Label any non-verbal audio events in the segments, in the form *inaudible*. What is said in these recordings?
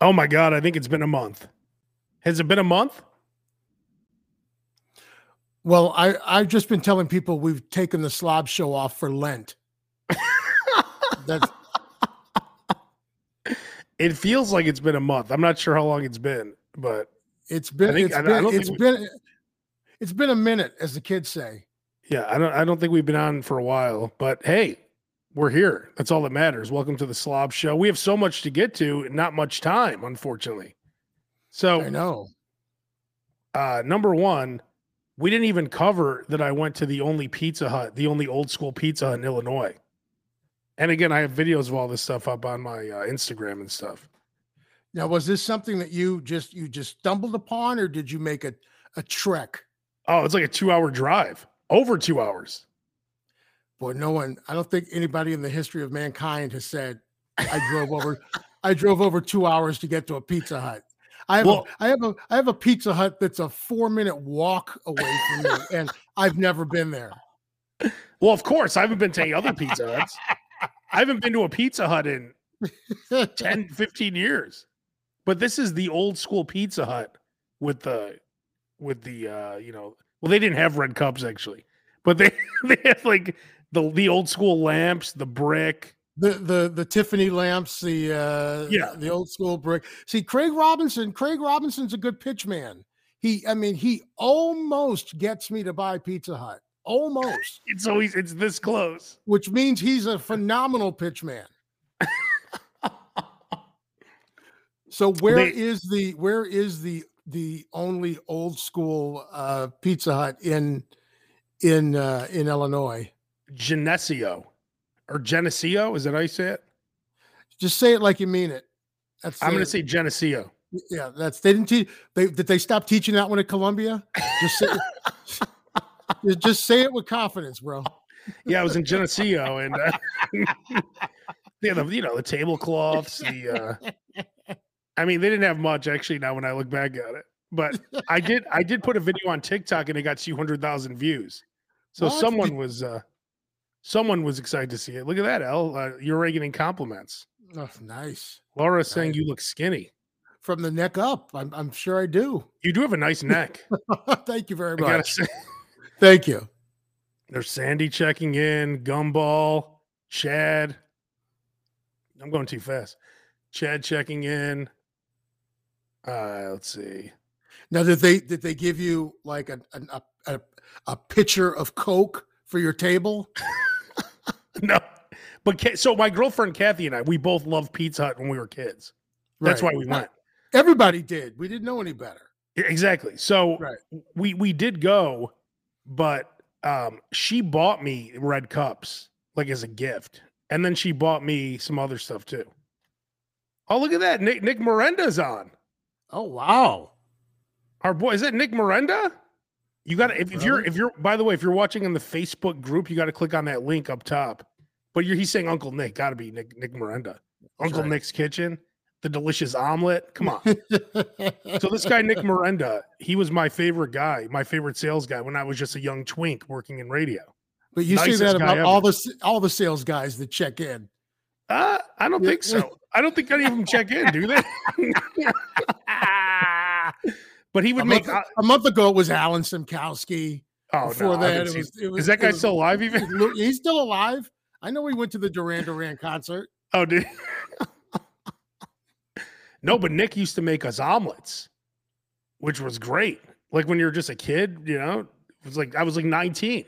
Oh my god, I think it's been a month. Has it been a month? Well, I I've just been telling people we've taken the slob show off for Lent. That's *laughs* It feels like it's been a month. I'm not sure how long it's been, but it's been think- it's I- I been don't it's we- been it's been a minute, as the kids say. yeah, I don't I don't think we've been on for a while. But hey, we're here. That's all that matters. Welcome to the Slob Show. We have so much to get to, and not much time, unfortunately. So I know. uh, number one, we didn't even cover that I went to the only Pizza Hut, the only old school Pizza Hut in Illinois. And again, I have videos of all this stuff up on my uh, Instagram and stuff. Now, was this something that you just you just stumbled upon, or did you make a a trek? Oh, it's like a two hour drive, over two hours. Boy, no one. I don't think anybody in the history of mankind has said I drove over. *laughs* I drove over two hours to get to a Pizza Hut. I have Well- a, I have a I have a Pizza Hut that's a four minute walk away from me, and I've never been there. Well, of course, I haven't been to any other Pizza Huts. I haven't been to a Pizza Hut in 10, *laughs* 15 years. But this is the old school Pizza Hut with the with the uh, you know, well they didn't have red cups actually. But they *laughs* they have like the the old school lamps, the brick. the the the Tiffany lamps, the uh Yeah. the old school brick. See, Craig Robinson, Craig Robinson's a good pitch man. He I mean, he almost gets me to buy Pizza Hut. Almost, *laughs* It's always it's this close. which means he's a phenomenal pitch man. so where They- is the where is the the only old school uh Pizza Hut in in uh in Illinois? Geneseo. Or Geneseo, is that how you say it? Just say it like you mean it. That's I'm gonna say Geneseo. Yeah, that's they didn't teach. They did they stop teaching that one at Columbia? Just say, just- *laughs* just say it with confidence, bro. Yeah, I was in Geneseo and uh, *laughs* yeah, the you know the tablecloths. The uh, I mean, they didn't have much actually. Now when I look back at it, but I did I did put a video on TikTok and it got two hundred thousand views. So What? someone was uh, someone was excited to see it. Look at that, El. Uh, you're getting compliments. Oh, nice Laura's saying you look skinny. from the neck up. I'm, I'm sure I do. You do have a nice neck. *laughs* Thank you very much. *laughs* Thank you. There's Sandy checking in, Gumball, Chad. I'm going too fast. Chad checking in. Uh, let's see. Now, did they did they give you like a a, a, a pitcher of Coke for your table? *laughs* *laughs* No, but so my girlfriend Kathy and I, we both loved Pizza Hut when we were kids. That's Right. why we went. Everybody did. We didn't know any better. Exactly. So Right. we we did go, but um, she bought me red cups like as a gift, and then she bought me some other stuff too. Oh, look at that! Nick Nick Miranda's on. Oh wow! Our boy is that Nick Miranda? You got to if, if you're if you're by the way if you're watching in the Facebook group, you got to click on that link up top. But you're he's saying Uncle Nick, got to be Nick Nick Miranda, Uncle right. Nick's kitchen, the delicious omelet. Come on. *laughs* so this guy Nick Miranda, he was my favorite guy, my favorite sales guy when I was just a young twink working in radio. but you say that about all the all the sales guys that check in. Uh, I don't think so. I don't think any of them check in, do they? *laughs* *laughs* but he would A make. month, a month ago, it was Alan Simkowski. oh Before no, that, it was, it was. is that guy was- still alive? Even? *laughs* He's still alive. I know he went to the Duran Duran concert. Oh, dude. no, but Nick used to make us omelets, which was great. Like when you're just a kid, you know, it was like I was like 19.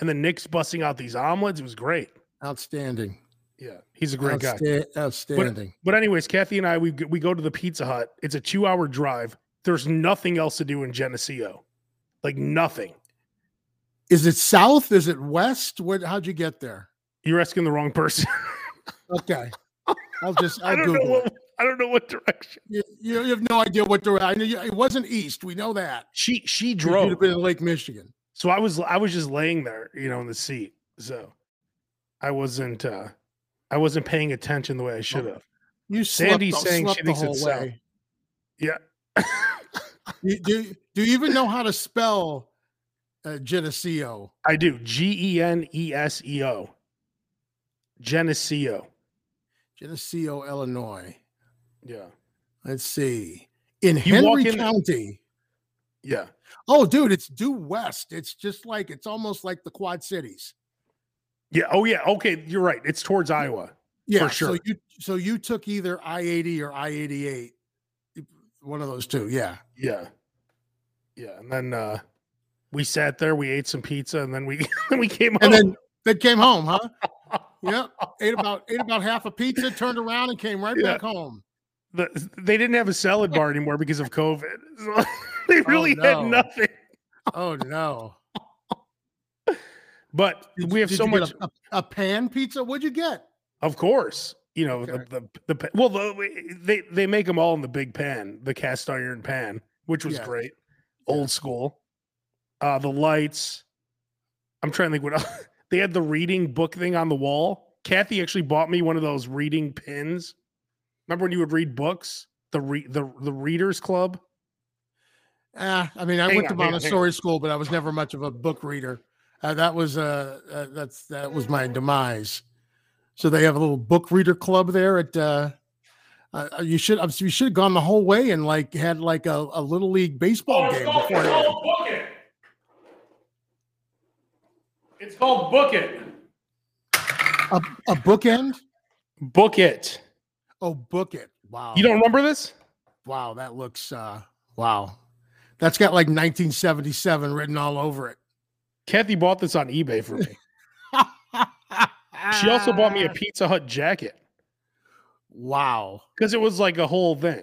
And then Nick's busting out these omelets. It was great. Outstanding. Yeah, he's a great guy. Outstanding. But anyways, Kathy and I, we we go to the Pizza Hut. It's a two hour drive. There's nothing else to do in Geneseo, like nothing. Is it south? Is it west? What? How'd you get there? You're asking the wrong person. *laughs* Okay, I'll just I I'll don't know Google what it. I don't know what direction. You, you have no idea what direction. I know you, it wasn't east. We know that. She she drove. have been in Lake Michigan. So I was I was just laying there, you know, in the seat. So I wasn't uh I wasn't paying attention the way I should have. You Sandy's saying she thinks it's south. Yeah. *laughs* You- do, do you even know how to spell uh, Geneseo? I do. G E N E S E O. Geneseo. Geneseo, Illinois. Yeah. Let's see. In You Henry in- County. Yeah. Oh, dude, it's due west. It's just like it's almost like the Quad Cities. Yeah. Oh yeah. Okay. You're right. It's towards Iowa. Yeah, sure. So you so you took either I eighty or I eighty eight, one of those two. Yeah. Yeah. Yeah. And then uh we sat there, we ate some pizza, and then we then *laughs* we came And home. then they came home, huh? *laughs* yeah. Ate about ate about half a pizza, turned around, and came right Yeah. back home. the, they didn't have a salad bar anymore because of COVID. *laughs* So they really no. had nothing. Oh no! But Did we have so much, A, a, a pan pizza. What'd you get? of course. You know Okay. the, the the well the, they they make them all in the big pan, the cast iron pan, which was Yeah. great, old school. Uh, the lights. I'm trying to think what else. *laughs* they had the reading book thing on the wall. Kathy actually bought me one of those reading pins. Remember when you would read books? The re- the the Readers Club. Ah, I mean, I Hang went to on, on. Montessori school, but I was never much of a book reader. Uh, that was uh, uh, that's that was my demise. So they have a little book reader club there at. Uh, uh, you should you should have gone the whole way and like had like a, a little league baseball game before. Book It. It's called Book It. A, a bookend? Book It. Oh, book it! Wow, You don't remember this? wow, that looks uh, wow. That's got like 1977 written all over it. Kathy bought this on eBay for me. She also bought me a Pizza Hut jacket Wow. because it was like a whole thing.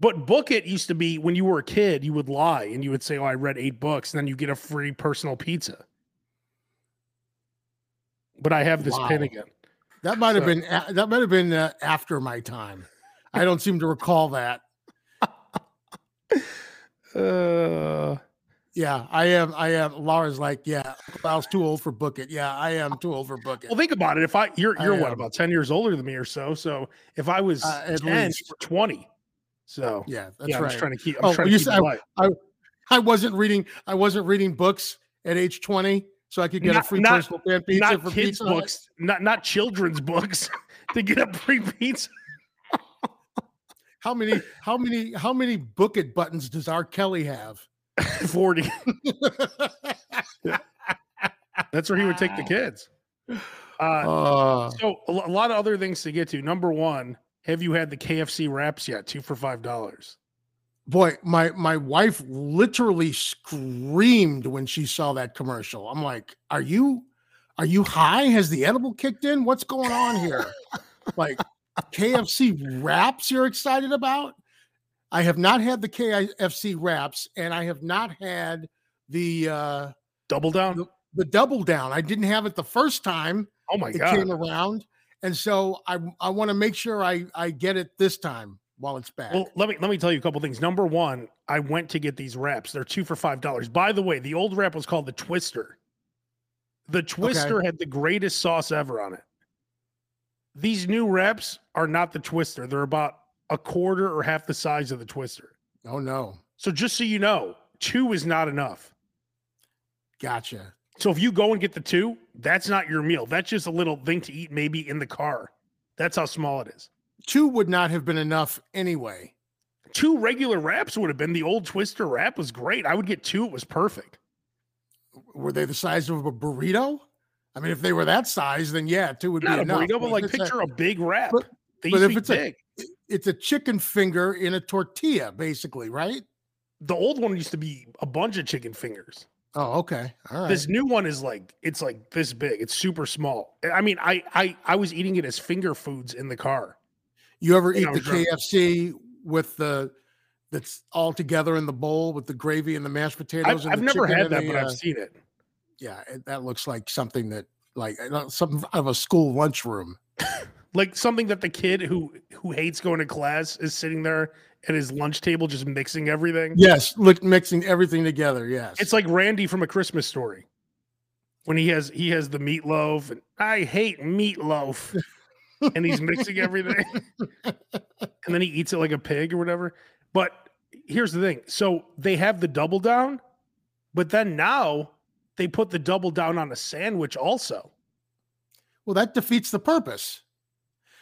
But Book It used to be when you were a kid, you would lie and you would say, Oh, I read eight books, and then you get a free personal pizza. But I have this pin again. That might have So- been that might have been uh, after my time. I don't seem to recall that. *laughs* Uh, Yeah, I am. I am. Laura's like, yeah, I was too old for book it. Yeah, I am too old for book it. well, think about it. If I you're you're what am. about 10 years older than me or so. So if I was Uh, at 10, least. 20. So Yeah, that's yeah, I'm right. just trying to keep I'm Oh, trying you to keep said- light. I wasn't reading. I wasn't reading books at age twenty, so I could get Not- a free not- personal pan pizza not for kids Pizza books, not not children's books *laughs* to get a free pizza. How many? How many? How many book it buttons does R. Kelly have? *laughs* 40. *laughs* That's where he would take the kids. Uh, Uh, so a a lot of other things to get to. Number one, have you had the KFC wraps yet? Two for five dollars. boy, my my wife literally screamed when she saw that commercial. I'm like, "Are you, are you high? Has the edible kicked in? What's going on here?" *laughs* like KFC wraps you're excited about? I have not had the KFC wraps, and I have not had the uh Double down. the, the double down. I didn't have it the first time Oh my it god. came around, and so I I want to make sure I I get it this time while it's back. Well, let me let me tell you a couple things. Number one, I went to get these wraps. They're two for five dollars. By the way, the old wrap was called the Twister. The Twister had the greatest sauce ever on it. These new wraps are not the Twister. They're about a quarter or half the size of the Twister. oh no, So just so you know, two is not enough. gotcha. So if you go and get the two, that's not your meal. That's just a little thing to eat maybe in the car. That's how small it is. Two would not have been enough anyway. Two regular wraps would have been the old Twister wrap was great. I would get two. It was perfect. Were they the size of a burrito? I mean, if they were that size, then yeah, two would Not be a enough. burrito, but like it's a- picture a, big wrap. but- they but if it's a- big. It's a chicken finger in a tortilla, basically, right? the old one used to be a bunch of chicken fingers. Oh, okay, all right. This new one is like it's like this big. It's super small. I mean, I I I was eating it as finger foods in the car. you ever eat the drunk. KFC with the that's all together in the bowl with the gravy and the mashed potatoes? I've, and I've never had that, the, but uh, I've seen it. yeah, it, that looks like something that like uh, something out of a school lunchroom. *laughs* Like something that the kid who who hates going to class is sitting there at his lunch table just mixing everything. Yes, look, mixing everything together. Yes, It's like Randy from a Christmas story. When he has he has the meatloaf and I hate meatloaf. and he's mixing everything. and then he eats it like a pig or whatever. But here's the thing. So they have the double down, but then now they put the double down on a sandwich also. well, that defeats the purpose.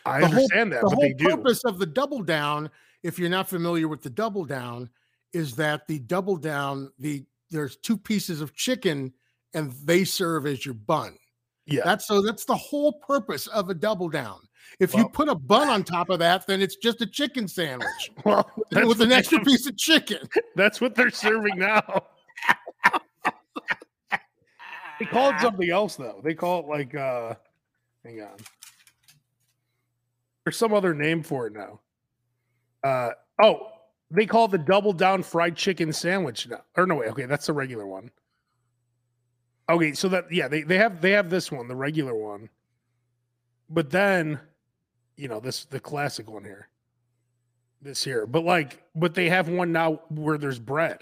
I the whole, understand that, the but whole they do. purpose of the double down, if you're not familiar with the double down, is that the double down, the there's two pieces of chicken and they serve as your bun. Yeah. That's so that's the whole purpose of a double down. If you put a bun on top of that, then it's just a chicken sandwich *laughs* well, with an extra piece of chicken. *laughs* That's what they're serving now. they call it something else though. They call it like uh hang on. There's some other name for it now. Uh oh, they call the double down fried chicken sandwich now. Or no wait, okay, that's the regular one. Okay, so that yeah, they, they have they have this one, the regular one. But then, you know, this the classic one here. This here. But like, but they have one now where there's bread.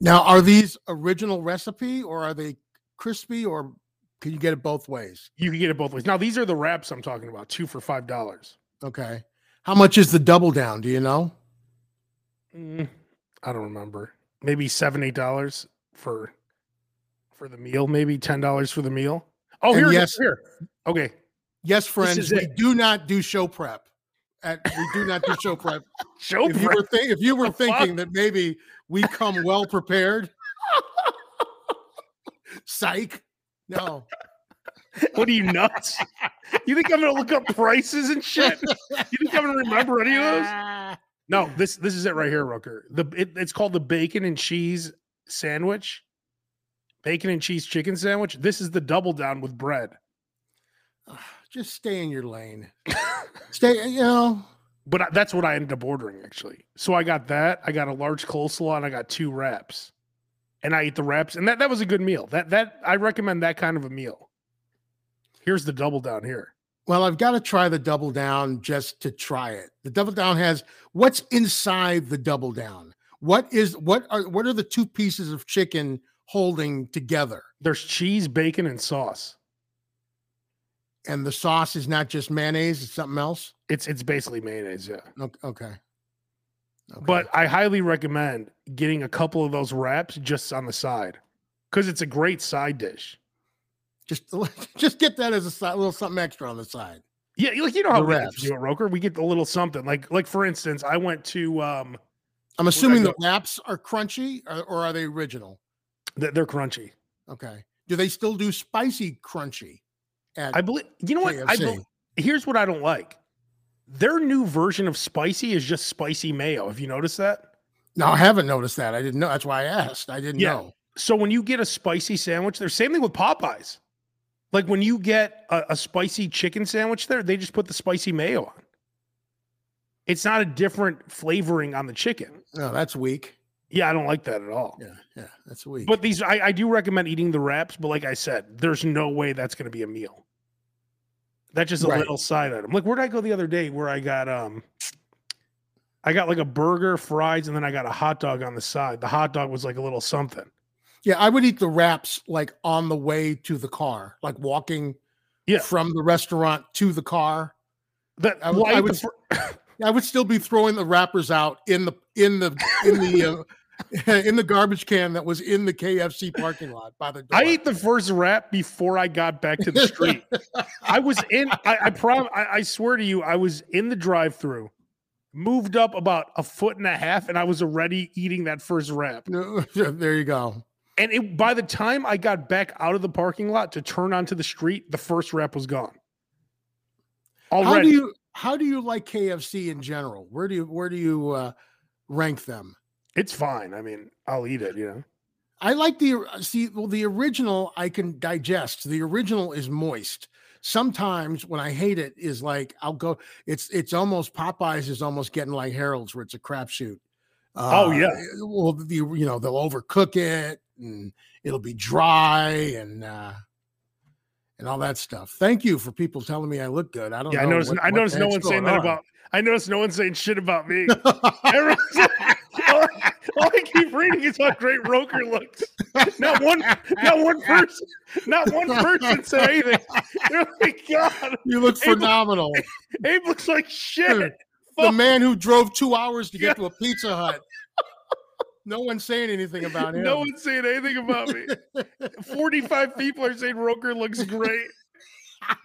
Now, are these original recipe or are they crispy or can you get it both ways? You can get it both ways. Now these are the wraps I'm talking about, two for five dollars. Okay. How much is the double down? Do you know? Mm, I don't remember. Maybe seven, eight dollars for for the meal. Maybe ten dollars for the meal. Oh, And here, yes- here. Okay, Yes, friends, we it. do not do show prep. At, we do not do show prep. *laughs* show if you prep. were thi- if you were thinking that maybe we come well prepared, *laughs* psych. No, *laughs* What are you nuts? you think I'm gonna look up prices and shit? You think I'm gonna remember any of those? No, *laughs* this this is it right here, Roker. The it, it's called the bacon and cheese sandwich, bacon and cheese chicken sandwich. This is the double down with bread. just stay in your lane. *laughs* Stay, you know. But I, that's what I ended up ordering actually. So I got that. I got a large coleslaw and I got two wraps, and I ate the wraps, and that that was a good meal. That that I recommend that kind of a meal. Here's the double down here. Well, I've got to try the double down just to try it. The double down has what's inside the double down. What is what are what are the two pieces of chicken holding together? There's cheese, bacon, and sauce. And the sauce is not just mayonnaise; it's something else. It's it's basically mayonnaise, yeah. Ok- Okay. Okay. But I highly recommend getting a couple of those wraps just on the side because it's a great side dish. just *laughs* just get that as a si- little something extra on the side. Yeah, like you know how we wraps. to do it, Roker. We get a little something. Like like for instance, I went to um I'm assuming the wraps are crunchy, or, or are they original? th- they're crunchy. Okay. Do they still do spicy crunchy? I believe you know what I bel- here's what I don't like. Their new version of spicy is just spicy mayo. Have you noticed that? no, I haven't noticed that. I didn't know. That's why I asked. I didn't Yeah. know. So when you get a spicy sandwich, there's same thing with Popeyes. Like when you get a, a spicy chicken sandwich there, they just put the spicy mayo on. It's not a different flavoring on the chicken. No, that's weak. Yeah, I don't like that at all. Yeah, yeah, that's weak. But these, I, I do recommend eating the wraps. But like I said, there's no way that's going to be a meal. That's just a Right. little side item. Like where did I go the other day? Where I got um, I got like a burger, fries, and then I got a hot dog on the side. The hot dog was like a little something. yeah, I would eat the wraps like on the way to the car, like walking Yeah. from the restaurant to the car. That I would- well, I I would the *laughs* I would still be throwing the wrappers out in the in the in the *laughs* uh, *laughs* in the garbage can that was in the KFC parking lot by the door. I ate the first wrap before I got back to the street. I was in. I, I prom. I, I swear to you, I was in the drive-through, moved up about a foot and a half, and I was already eating that first wrap. *laughs* There you go. And it, by the time I got back out of the parking lot to turn onto the street, the first wrap was gone. How Already, do you how do you like KFC in general? Where do you where do you uh, rank them? It's fine. I mean, I'll eat it. You know. I like the see well the original I can digest. The original is moist. Sometimes when I hate it is like I'll go. It's it's almost Popeyes is almost getting like Harold's where it's a crapshoot. Oh, yeah. Well, the you know they'll overcook it and it'll be dry and uh and all that stuff. Thank you for people telling me I look good. I don't. Yeah, I know noticed. what- I noticed no one saying going that about. I noticed no one saying shit about me. *laughs* All, I, all I keep reading is how great Roker looks. Not one, not one person, not one person said anything. They're like, God, you look phenomenal. Abe looks like shit. Dude, the man who drove two hours to get Yeah. to a Pizza Hut. No one's saying anything about him. No one's saying anything about me. Forty-five people are saying Roker looks great.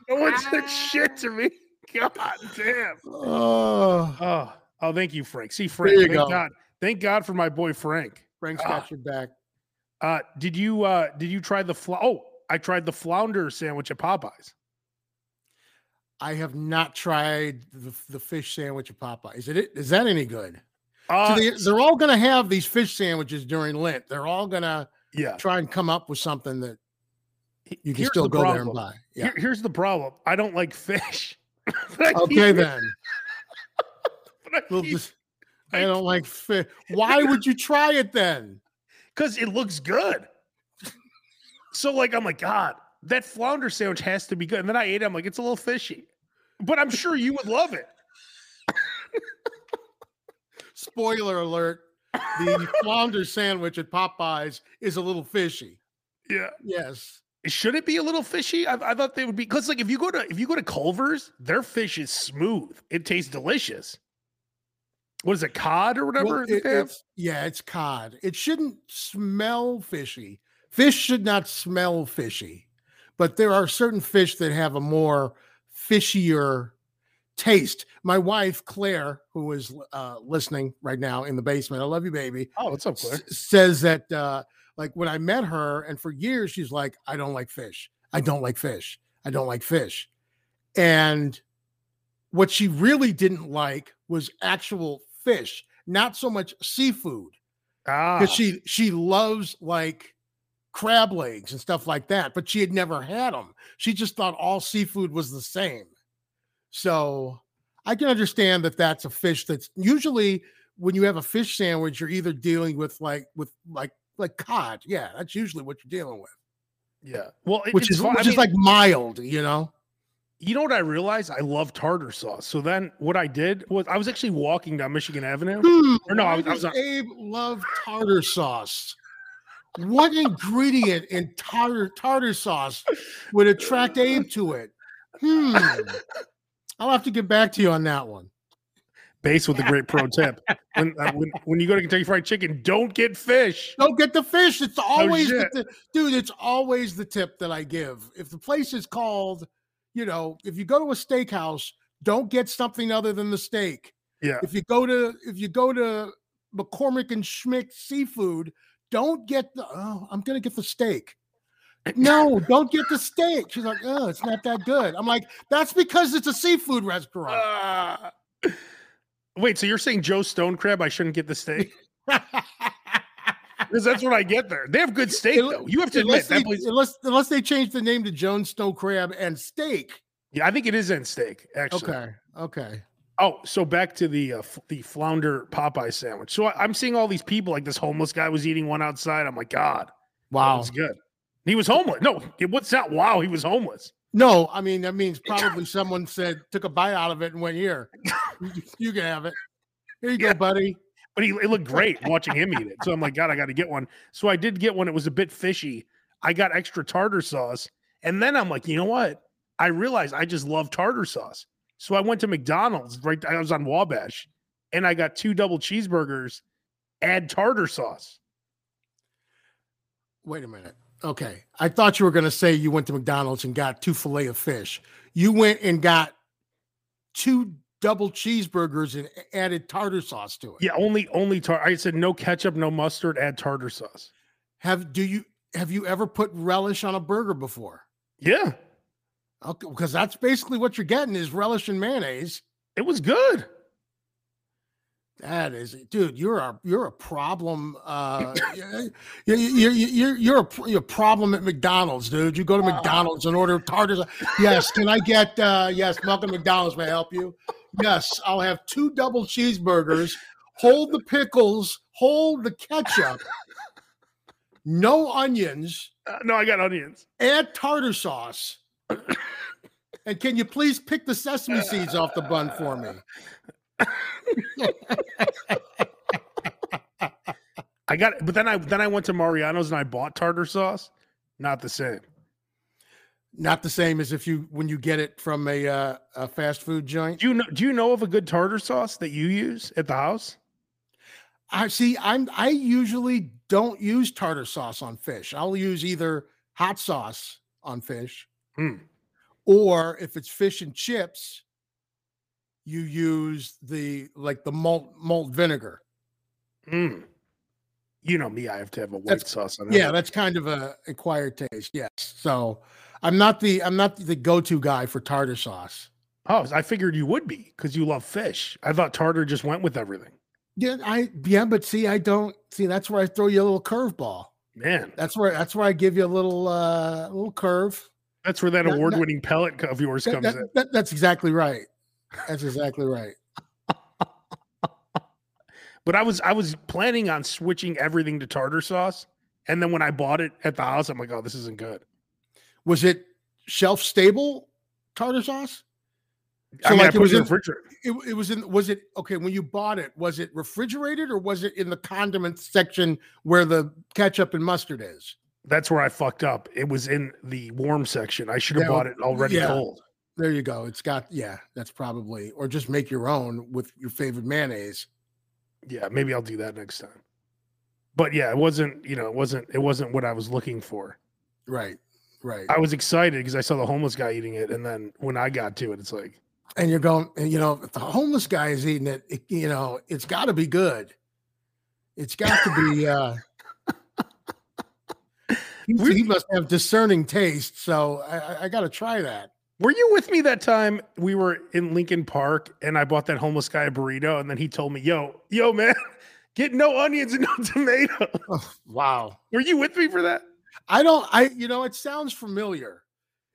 No one said shit to me. God damn. Oh, Oh, oh, thank you, Frank. See, Frank. you Thank go. God. Thank God for my boy Frank. Frank's Ah. got your back. Uh, did you uh did you try the fl- oh I tried the flounder sandwich at Popeyes. I have not tried the, the fish sandwich at Popeyes. Is it? Is that any good? Uh, so they, they're all going to have these fish sandwiches during Lent. They're all going to yeah. try and come up with something that you can Here's still the go there and buy. Yeah. Here- here's the problem. I don't like fish. *laughs* Okay then. *laughs* but I We'll keep- just- I don't like fish. Why would you try it then? because it looks good. So like I'm like God, that flounder sandwich has to be good. And then I ate it. I'm like it's a little fishy, but I'm sure you would love it. Spoiler alert: the flounder sandwich at Popeyes is a little fishy. Yeah. Yes. Should it be a little fishy? I, I thought they would be because like if you go to if you go to Culver's, their fish is smooth. It tastes delicious. What is it, cod or whatever? Well, it- it's, yeah, it's cod. It shouldn't smell fishy. Fish should not smell fishy, but there are certain fish that have a more fishier taste. My wife, Claire, who is uh, listening right now in the basement, I love you, baby, oh, what's up, Claire? s- says that uh, like when I met her, and for years she's like, I don't like fish. I don't like fish. I don't like fish. And what she really didn't like was actual fish, not so much seafood. Ah, Because she she loves like crab legs and stuff like that, but she had never had them. She just thought all seafood was the same. So I can understand that that's a fish that's usually when you have a fish sandwich, you're either dealing with like with like like cod. Yeah, that's usually what you're dealing with, yeah. Well, it- which it's is fine. I which is mean, like mild, you know. You know what I realized? I love tartar sauce. So then what I did was I was actually walking down Michigan Avenue. Hmm, Or no, I was- I was on- Abe love tartar sauce. What ingredient in tartar tartar sauce would attract Abe to it? Hmm. I'll have to get back to you on that one. Base with a great pro tip. When, uh, when when you go to Kentucky Fried Chicken, don't get fish. Don't get the fish. It's always the, shit. dude. It's always the tip that I give. If the place is called, you know, if you go to a steakhouse, don't get something other than the steak. Yeah. If you go to if you go to McCormick and Schmick seafood, don't get the. Oh, I'm gonna get the steak. No, don't get the steak. She's like, oh, it's not that good. I'm like, that's because it's a seafood restaurant. Ah. wait, so you're saying Joe Stone Crab? I shouldn't get the steak *laughs* because that's what I get there. They have good steak Unle- though. You have to admit unless, that they, unless unless they change the name to Jones Snow Crab and Steak. Yeah, I think it is in steak actually. Okay, okay. Oh, so back to the uh, f- the flounder Popeye sandwich. So I, I'm seeing all these people like this homeless guy was eating one outside. I'm like, God, Wow. was good. He was homeless. No, it- what's that? Wow, he was homeless. No, I mean that means probably someone said took a bite out of it and went here. You, you can have it. Here you *laughs* Yeah. go, buddy. But he it looked *laughs* great watching him eat it. So I'm like, God, I got to get one. So I did get one. It was a bit fishy. I got extra tartar sauce, and then I'm like, you know what? I realized I just love tartar sauce. So I went to McDonald's. Right, I was on Wabash, and I got two double cheeseburgers. Add tartar sauce. Wait a minute. Okay, I thought you were going to say you went to McDonald's and got two fillet of fish. You went and got two double cheeseburgers and added tartar sauce to it. Yeah, only only tar. I said no ketchup, no mustard. Add tartar sauce. Have do you have you ever put relish on a burger before? Yeah, Okay, because that's basically what you're getting is relish and mayonnaise. it was good. That is, dude. You're a you're a problem. Uh, *laughs* you're, you're, you're, you're, a, you're a problem at McDonald's, dude. You go to McDonald's and order tartar. Yes, can I get? Uh, yes, welcome McDonald's. May I help you? Yes, I'll have two double cheeseburgers. Hold the pickles. Hold the ketchup. No onions. Uh, no, I got onions. Add tartar sauce. and can you please pick the sesame seeds off the bun for me? I got, but then I then I went to Mariano's and I bought tartar sauce. Not the same. Not the same as if you when you get it from a, uh, a fast food joint. Do you know? Do you know of a good tartar sauce that you use at the house? I see. I'm. I usually don't use tartar sauce on fish. I'll use either hot sauce on fish, Hmm. or if it's fish and chips, you use the like the malt malt vinegar. Mm. You know me; I have to have a white That's- sauce on. It. Yeah, that's kind of a acquired taste. Yes. So I'm not the I'm not the go-to guy for tartar sauce. Oh, I figured you would be because you love fish. I thought tartar just went with everything. Yeah, I yeah, but see, I don't see. That's where I throw you a little curveball. Man, That's where that's where I give you a little uh little curve. that's where that not- award-winning pellet of yours That- comes that- in. that- that's exactly right. That's exactly right. *laughs* But I was I was planning on switching everything to tartar sauce, and then when I bought it at the house, I'm like, oh, this isn't good. Was it shelf stable tartar sauce? I So, mean, I like, it put was it in in- the refrigerator. It, it was in was it okay when you bought it was it refrigerated or was it in the condiment section where the ketchup and mustard is That's where I fucked up. It was in the warm section. I should have Yeah, bought it already yeah. cold. there you go it's got yeah that's probably or just make your own with your favorite mayonnaise Yeah, maybe I'll do that next time. But yeah, it wasn't, you know, it wasn't it wasn't what I was looking for. right right I was excited because I saw the homeless guy eating it, and then when I got to it, it's like, and you're going you know if the homeless guy is eating it, it you know it's got to be good it's got to be uh he, he must have discerning taste so i I- i gotta try that were you with me that time we were in Lincoln Park and I bought that homeless guy a burrito, and then he told me, "Yo, yo, man, *laughs* get no onions and no *laughs* tomato." oh, wow Were you with me for that? I don't. I you know it sounds familiar.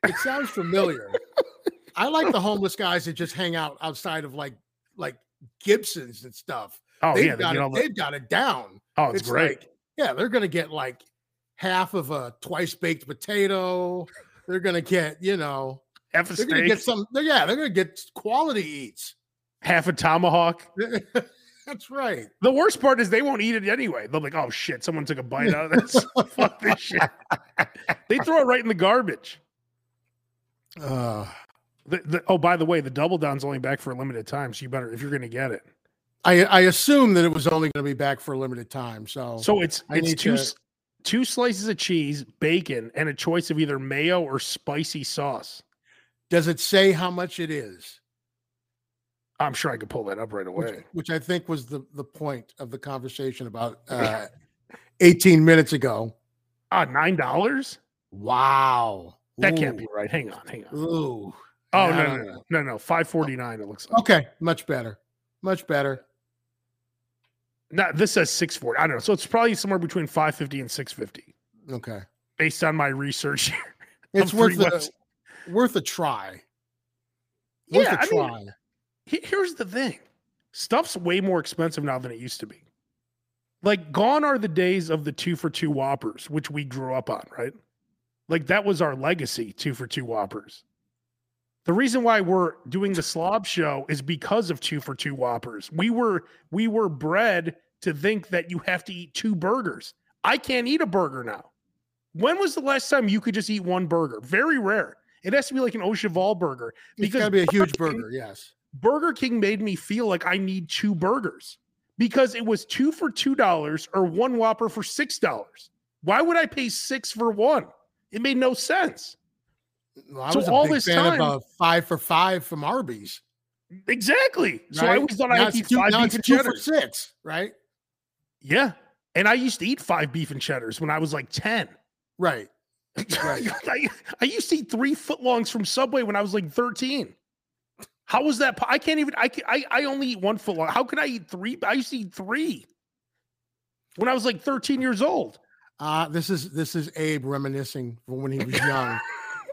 It sounds familiar. *laughs* I like the homeless guys that just hang out outside of like like Gibsons and stuff. Oh they've yeah, they got get it. They've got it down. oh, it's, great. like yeah, they're gonna get like half of a twice baked potato. They're gonna get you know half a they're gonna get some. Yeah, they're gonna get quality eats. half a tomahawk. *laughs* *laughs* That's right. The worst part is they won't eat it anyway. They'll be like, "Oh shit, someone took a bite out of this. *laughs* *laughs* Fuck this shit." They throw it right in the garbage. Uh, The, the, oh, by the way, the double down's only back for a limited time, so you better if you're going to get it. I I assume that it was only going to be back for a limited time. So So it's I it's two to- two slices of cheese, bacon, and a choice of either mayo or spicy sauce. does it say how much it is? I'm sure I could pull that up right away. which I think was the the point of the conversation about uh, 18 minutes ago. Ah, nine dollars? Wow, That can't be right. Hang on, hang on. Ooh. Oh no, no, no, no, no. Five forty nine. It looks like. Okay, much better, much better. No, this says six forty. I don't know. So it's probably somewhere between five fifty and six fifty, Okay, based on my research. it's *laughs* worth a, worth a try. Worth Yeah, a I mean, try. Here's the thing stuff's way more expensive now than it used to be. Like, gone are the days of the two for two Whoppers, which we grew up on, right? Like, that was our legacy two for two Whoppers. The reason why we're doing the slob show is because of two for two Whoppers. We were we were bred to think that you have to eat two burgers. I can't eat a burger now. When was the last time you could just eat one burger? Very rare. It has to be like an Au Cheval burger it's got to be a huge burger. Yes. Burger King made me feel like I need two burgers because it was two for two dollars or one Whopper for six dollars. Why would I pay six for one? It made no sense. Well, I So was a all big this fan time- of uh, five for five from Arby's. Exactly. So I right? always thought I Now had eat two, five beef and two for cheddars. six, right? Yeah. And I used to eat five beef and cheddars when I was like 10. Right. *laughs* Right. I, I used to eat three footlongs from Subway when I was like 13. How was that? po- I can't even, I, can, I, I only eat one footlong. How could I eat three? I used to eat three when I was like 13 years old. Uh, this is this is Abe reminiscing from when he was young.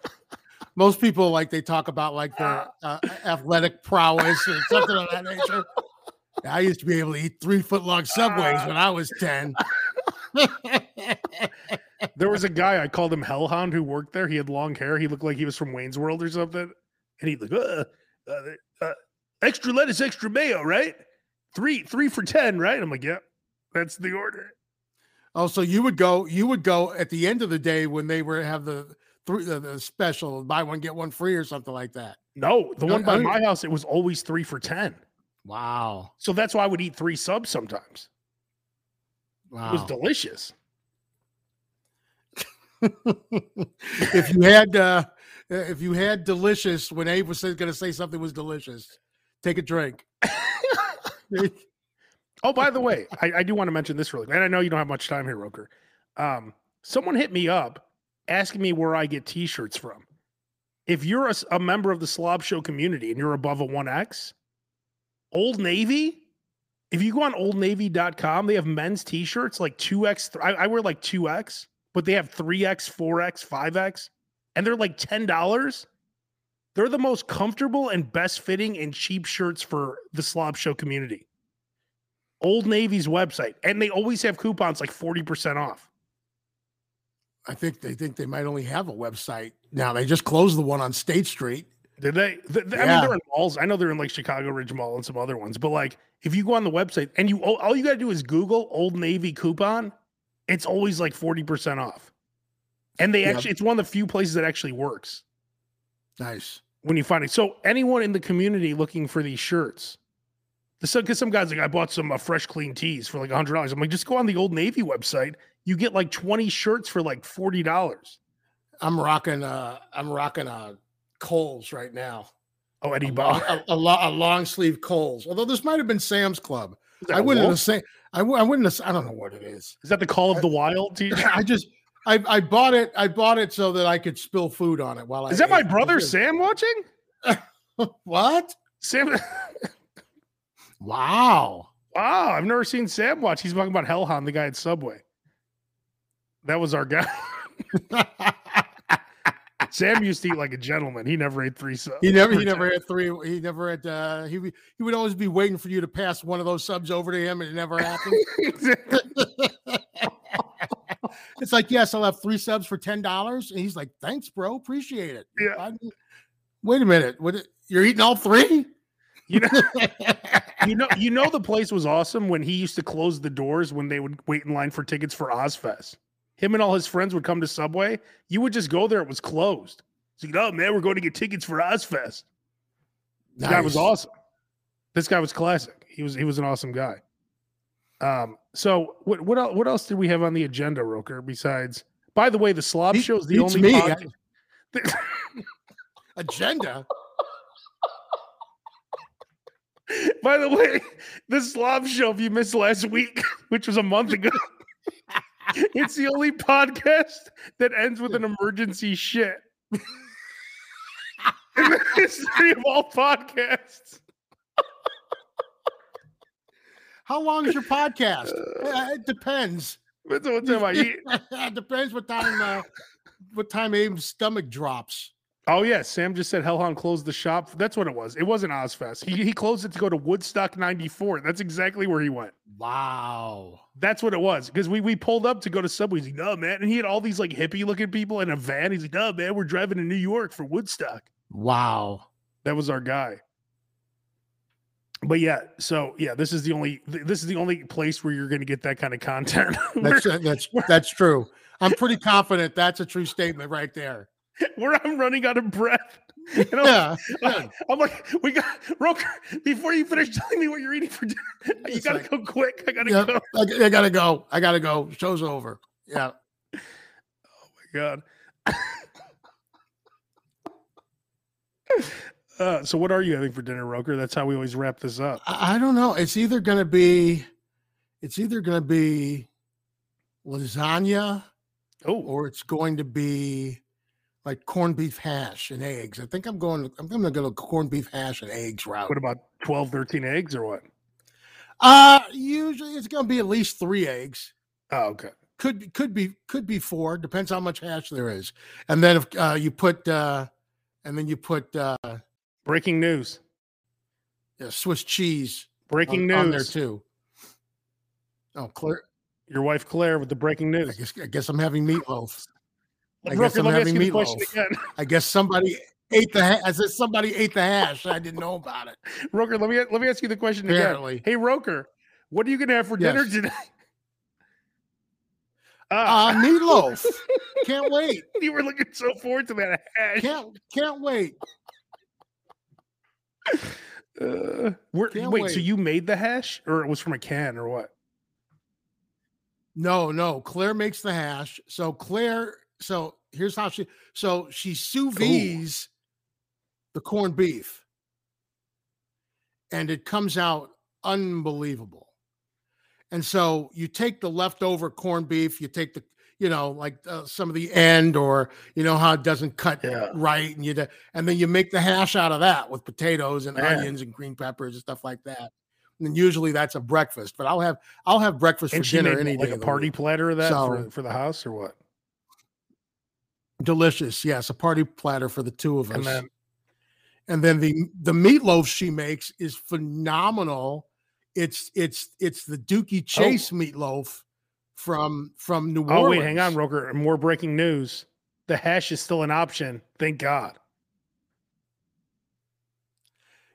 *laughs* Most people like they talk about like their uh, athletic prowess or something of that nature. *laughs* I used to be able to eat three foot long subways when I was ten. *laughs* There was a guy I called him Hellhound who worked there. He had long hair. He looked like he was from Wayne's World or something. And he'd like, uh, uh, uh, extra lettuce, extra mayo, right? Three, three for ten, right? I'm like, yep, yeah, that's the order. Oh, so you would go, you would go at the end of the day when they were have the three the, the special buy one get one free or something like that. No, the one by my house, it was always three for ten. Wow. So that's why I would eat three subs sometimes. Wow. It was delicious. *laughs* if you had uh if you had delicious when Abe was going to say something was delicious, take a drink. *laughs* oh, by the way, I, I do want to mention this really, and I know you don't have much time here, Roker. Um, someone hit me up asking me where I get T-shirts from. If you're a, a member of the Slob Show community and you're above a one X, Old Navy. If you go on oldnavy.com, they have men's t-shirts like 2X. I, I wear like 2X, but they have 3X, 4X, 5X, and they're like $10. They're the most comfortable and best fitting and cheap shirts for the Slob Show community. Old Navy's website, and they always have coupons like 40% off. I think they think they might only have a website now. They just closed the one on State Street. Did they? The, the, yeah. I mean, they're in malls. I know they're in like Chicago Ridge Mall and some other ones. But like, if you go on the website and you all you got to do is Google Old Navy coupon, it's always like forty percent off. And they actually, it's one of the few places that actually works. Nice when you find it. So anyone in the community looking for these shirts, because some guys like I bought some uh, fresh clean tees for like hundred dollars. I'm like, just go on the Old Navy website. You get like twenty shirts for like forty dollars. I'm rocking. uh I'm rocking a Kohl's right now. Oh, Eddie Bauer. A, a, a, long sleeve Kohl's. Although this might have been Sam's Club. I wouldn't have say. I, I wouldn't have. I don't know what it is. Is that the Call of the Wild? *laughs* I just. I, I bought it. I bought it so that I could spill food on it while I. Is that my brother Sam watching? *laughs* what? Sam. *laughs* wow. Wow. I've never seen Sam watch. He's talking about Hellhound, the guy at Subway. That was our guy. *laughs* Sam used to eat like a gentleman. He never ate three subs. He never. He never had three. He never had. Uh, he he would always be waiting for you to pass one of those subs over to him, and it never happened. *laughs* it's like, yes, I'll have three subs for ten dollars, and he's like, "Thanks, bro, appreciate it." Yeah. I, wait a minute. What? You're eating all three? You know, *laughs* you know, you know, the place was awesome when he used to close the doors when they would wait in line for tickets for Ozzfest him and all his friends would come to Subway, you would just go there. It was closed. So, oh man, we're going to get tickets for Ozzfest. This nice. guy was awesome. This guy was classic. He was he was an awesome guy. Um, so what what else, what else did we have on the agenda, Roker? Besides, by the way, the Slob Show is the only me. Pod- *laughs* agenda. *laughs* By the way, the Slob Show, if you missed last week, *laughs* which was a month ago, it's the only podcast that ends with an emergency shit in the history of all podcasts. How long is your podcast? Uh, it depends. What time I eat. it *laughs* depends what time uh, what time Abe's stomach drops. Oh yeah, Sam just said Hellhound closed the shop. That's what it was. It wasn't Ozzfest. He he closed it to go to Woodstock '94. That's exactly where he went. Wow. That's what it was. Because we we pulled up to go to Subway. He's like, no, man. And he had all these like hippie looking people in a van. He's like, no, man, we're driving to New York for Woodstock. Wow. That was our guy. But yeah, so yeah, this is the only this is the only place where you're going to get that kind of content. *laughs* that's uh, that's that's true. I'm pretty confident that's a true statement right there. *laughs* where I'm running out of breath. And I'm, yeah, *laughs* yeah. I'm like, we got Roker. Before you finish telling me what you're eating for dinner, you gotta like, go quick. I gotta go. I, I, gotta go. I gotta go. Show's over. Yeah. Oh my god. Uh, so what are you having for dinner, Roker? That's how we always wrap this up. I, don't know. It's either gonna be, it's either gonna be lasagna, oh, or it's going to be like corned beef hash and eggs. I think I'm going. I'm going to go corned beef hash and eggs route. What about 12, 13 eggs or what? Uh usually it's going to be at least three eggs. Oh, okay. Could could be could be four. Depends how much hash there is. And then if uh, you put uh, and then you put uh, breaking news. Yeah, Swiss cheese. Breaking on, news on there too. Oh, Claire, Your wife Claire with the breaking I news. guess I guess I'm having meatloaf. I guess Roker, I'm let me ask having you the question meatloaf. again. *laughs* I guess somebody ate the. Ha- I said somebody ate the hash. I didn't know about it. Roker, let me let me ask you the question Apparently. again. Hey, Roker, what are you gonna have for dinner Yes. today? *laughs* Uh, Ah, meatloaf. *laughs* Can't wait. you were looking so forward to that hash. Can't can't wait. *laughs* Uh, Can't wait, so you made the hash, or it was from a can, or what? No, no. Claire makes the hash. So Claire. So here's how she. So she sous vides the corned beef, and it comes out unbelievable. And so you take the leftover corned beef. You take the, you know, like uh, some of the end, or you know how it doesn't cut Yeah. right, and you, d- and then you make the hash out of that with potatoes and Man. onions and green peppers and stuff like that. And usually that's a breakfast, but I'll have I'll have breakfast And for dinner any like day a party platter of that for, So- for the house, or what? Delicious, yes, a party platter for the two of us. And then and then the the meatloaf she makes is phenomenal. It's it's it's the Dooky Chase meatloaf from from New Orleans. oh wait, hang on, Roker. More breaking news: the hash is still an option. Thank God.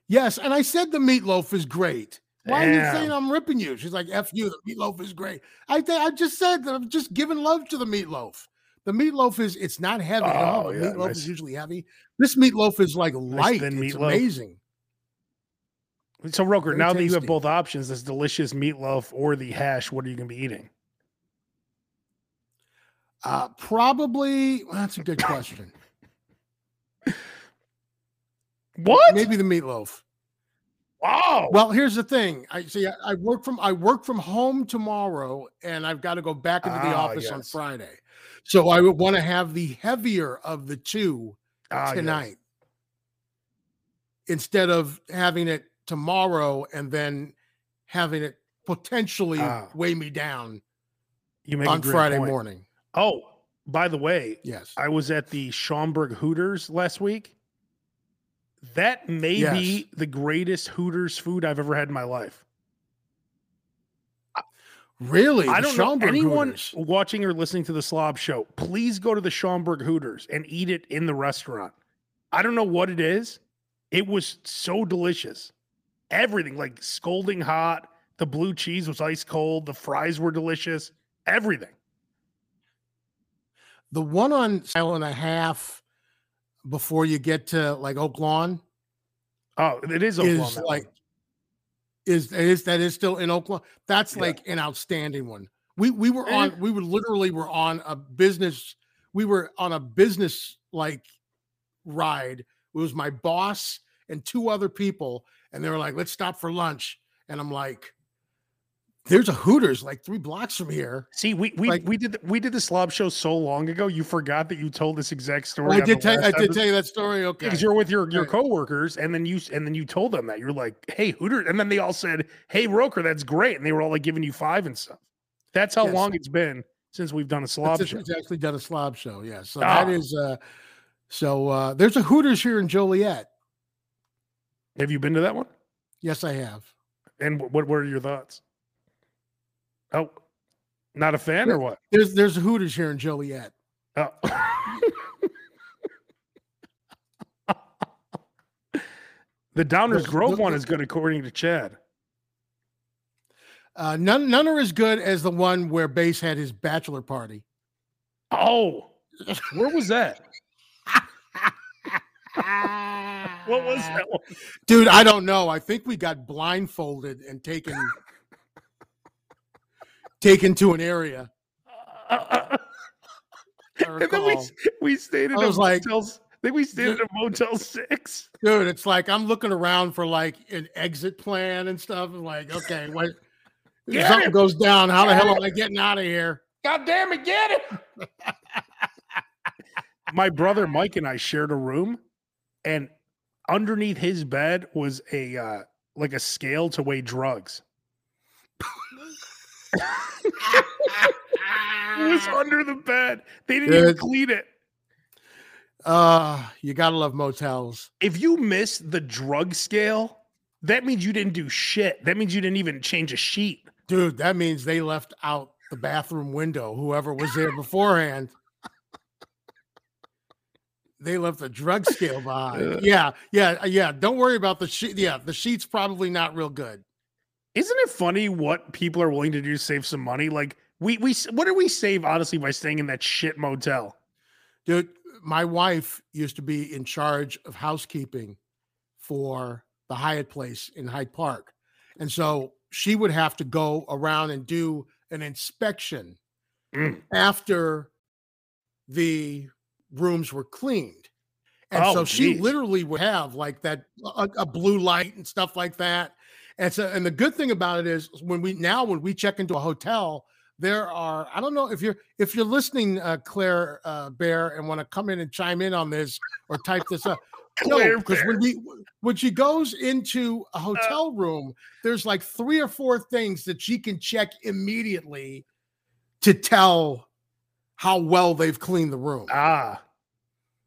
Yes, and I said the meatloaf is great. Why are you saying I'm ripping you? She's like, "F you." The meatloaf is great. I th- I just said that I'm just giving love to the meatloaf. The meatloaf is it's not heavy. You know how Oh, the yeah, meatloaf nice. is usually heavy. This meatloaf is like light. thin it's meatloaf. amazing. So, Roker, Very now that you have both options, this delicious meatloaf or the hash, what are you going to be eating? Uh, probably. well, that's a good question. What? Maybe the meatloaf. Wow. Well, here's the thing. I see. I, I work from I work from home tomorrow, and I've got to go back into the Ah, office on. Friday. So I would want to have the heavier of the two Ah, yes. tonight instead of having it tomorrow and then having it potentially Ah. weigh me down You make on Friday point. morning. Oh, by the way, Yes. I was at the Schaumburg Hooters last week. That may Yes. be the greatest Hooters food I've ever had in my life. Really? I don't know anyone Hooters. watching or listening to the Slob Show. Please go to the Schaumburg Hooters and eat it in the restaurant. I don't know what it is. It was so delicious. Everything like scalding hot. The blue cheese was ice cold. The fries were delicious. Everything. The one on mile and a half before you get to like Oak Lawn. Oh, it is Oaklawn, is that like is is that is still in Oklahoma. That's Yeah. like an outstanding one. We we were Eh. on we were literally were on a business we were on a business like ride. It was my boss and two other people and they were like, "Let's stop for lunch." And I'm like, "There's a Hooters like 3 blocks from here." See, we we, like- we did the, we did the slob show so long ago. You forgot that you told this exact story. I did tell I did episode. tell you that story. Okay. because you're with your your coworkers, and then you and then you told them that you're like, "Hey, Hooter," and then they all said, "Hey, Roker, that's great," and they were all like giving you five and stuff. That's how Yes. long it's been since we've done a slob It's, show. it's actually done a slob show. Yeah. So Ah. that is uh so uh there's a Hooters here in Joliet. Have you been to that one? Yes, I have. And wh- what were your thoughts? Oh, not a fan or what? There's there's a Hooters here in Joliet. Oh. *laughs* the Downers Grove one is good, according to Chad. Uh, none none are as good as the one where Bass had his bachelor party. Oh, where was that? *laughs* What was that one? Dude, I don't know. I think we got blindfolded and taken taken to an area. I and then we we stayed in I a was like- motel. s- Then we stayed in a Motel Six. Dude, it's like I'm looking around for like an exit plan and stuff. I'm like, okay, what *laughs* if something it! goes down, how the Get hell am I getting out of here? God damn it, get it! *laughs* My brother Mike and I shared a room, and underneath his bed was a uh, like a scale to weigh drugs. It was under the bed. They didn't even clean it. Uh, you gotta love motels. If you miss the drug scale, that means you didn't do shit. That means you didn't even change a sheet. Dude, that means they left out the bathroom window, whoever was there beforehand. They left the drug scale behind. *laughs* Yeah, yeah, yeah. Don't worry about the sheet. Yeah, the sheet's probably not real good. Isn't it funny what people are willing to do to save some money? Like we we what do we save honestly by staying in that shit motel? Dude, my wife used to be in charge of housekeeping for the Hyatt place in Hyde Park. And so she would have to go around and do an inspection Mm. after the rooms were cleaned. And Oh, so she geez. literally would have like that a, a blue light and stuff like that. And so and the good thing about it is when we now when we check into a hotel, there are I don't know if you're if you're listening, uh, Claire uh, Bear, and want to come in and chime in on this or type this up. *laughs* No, because when we when she goes into a hotel room, there's like three or four things that she can check immediately to tell how well they've cleaned the room. Ah,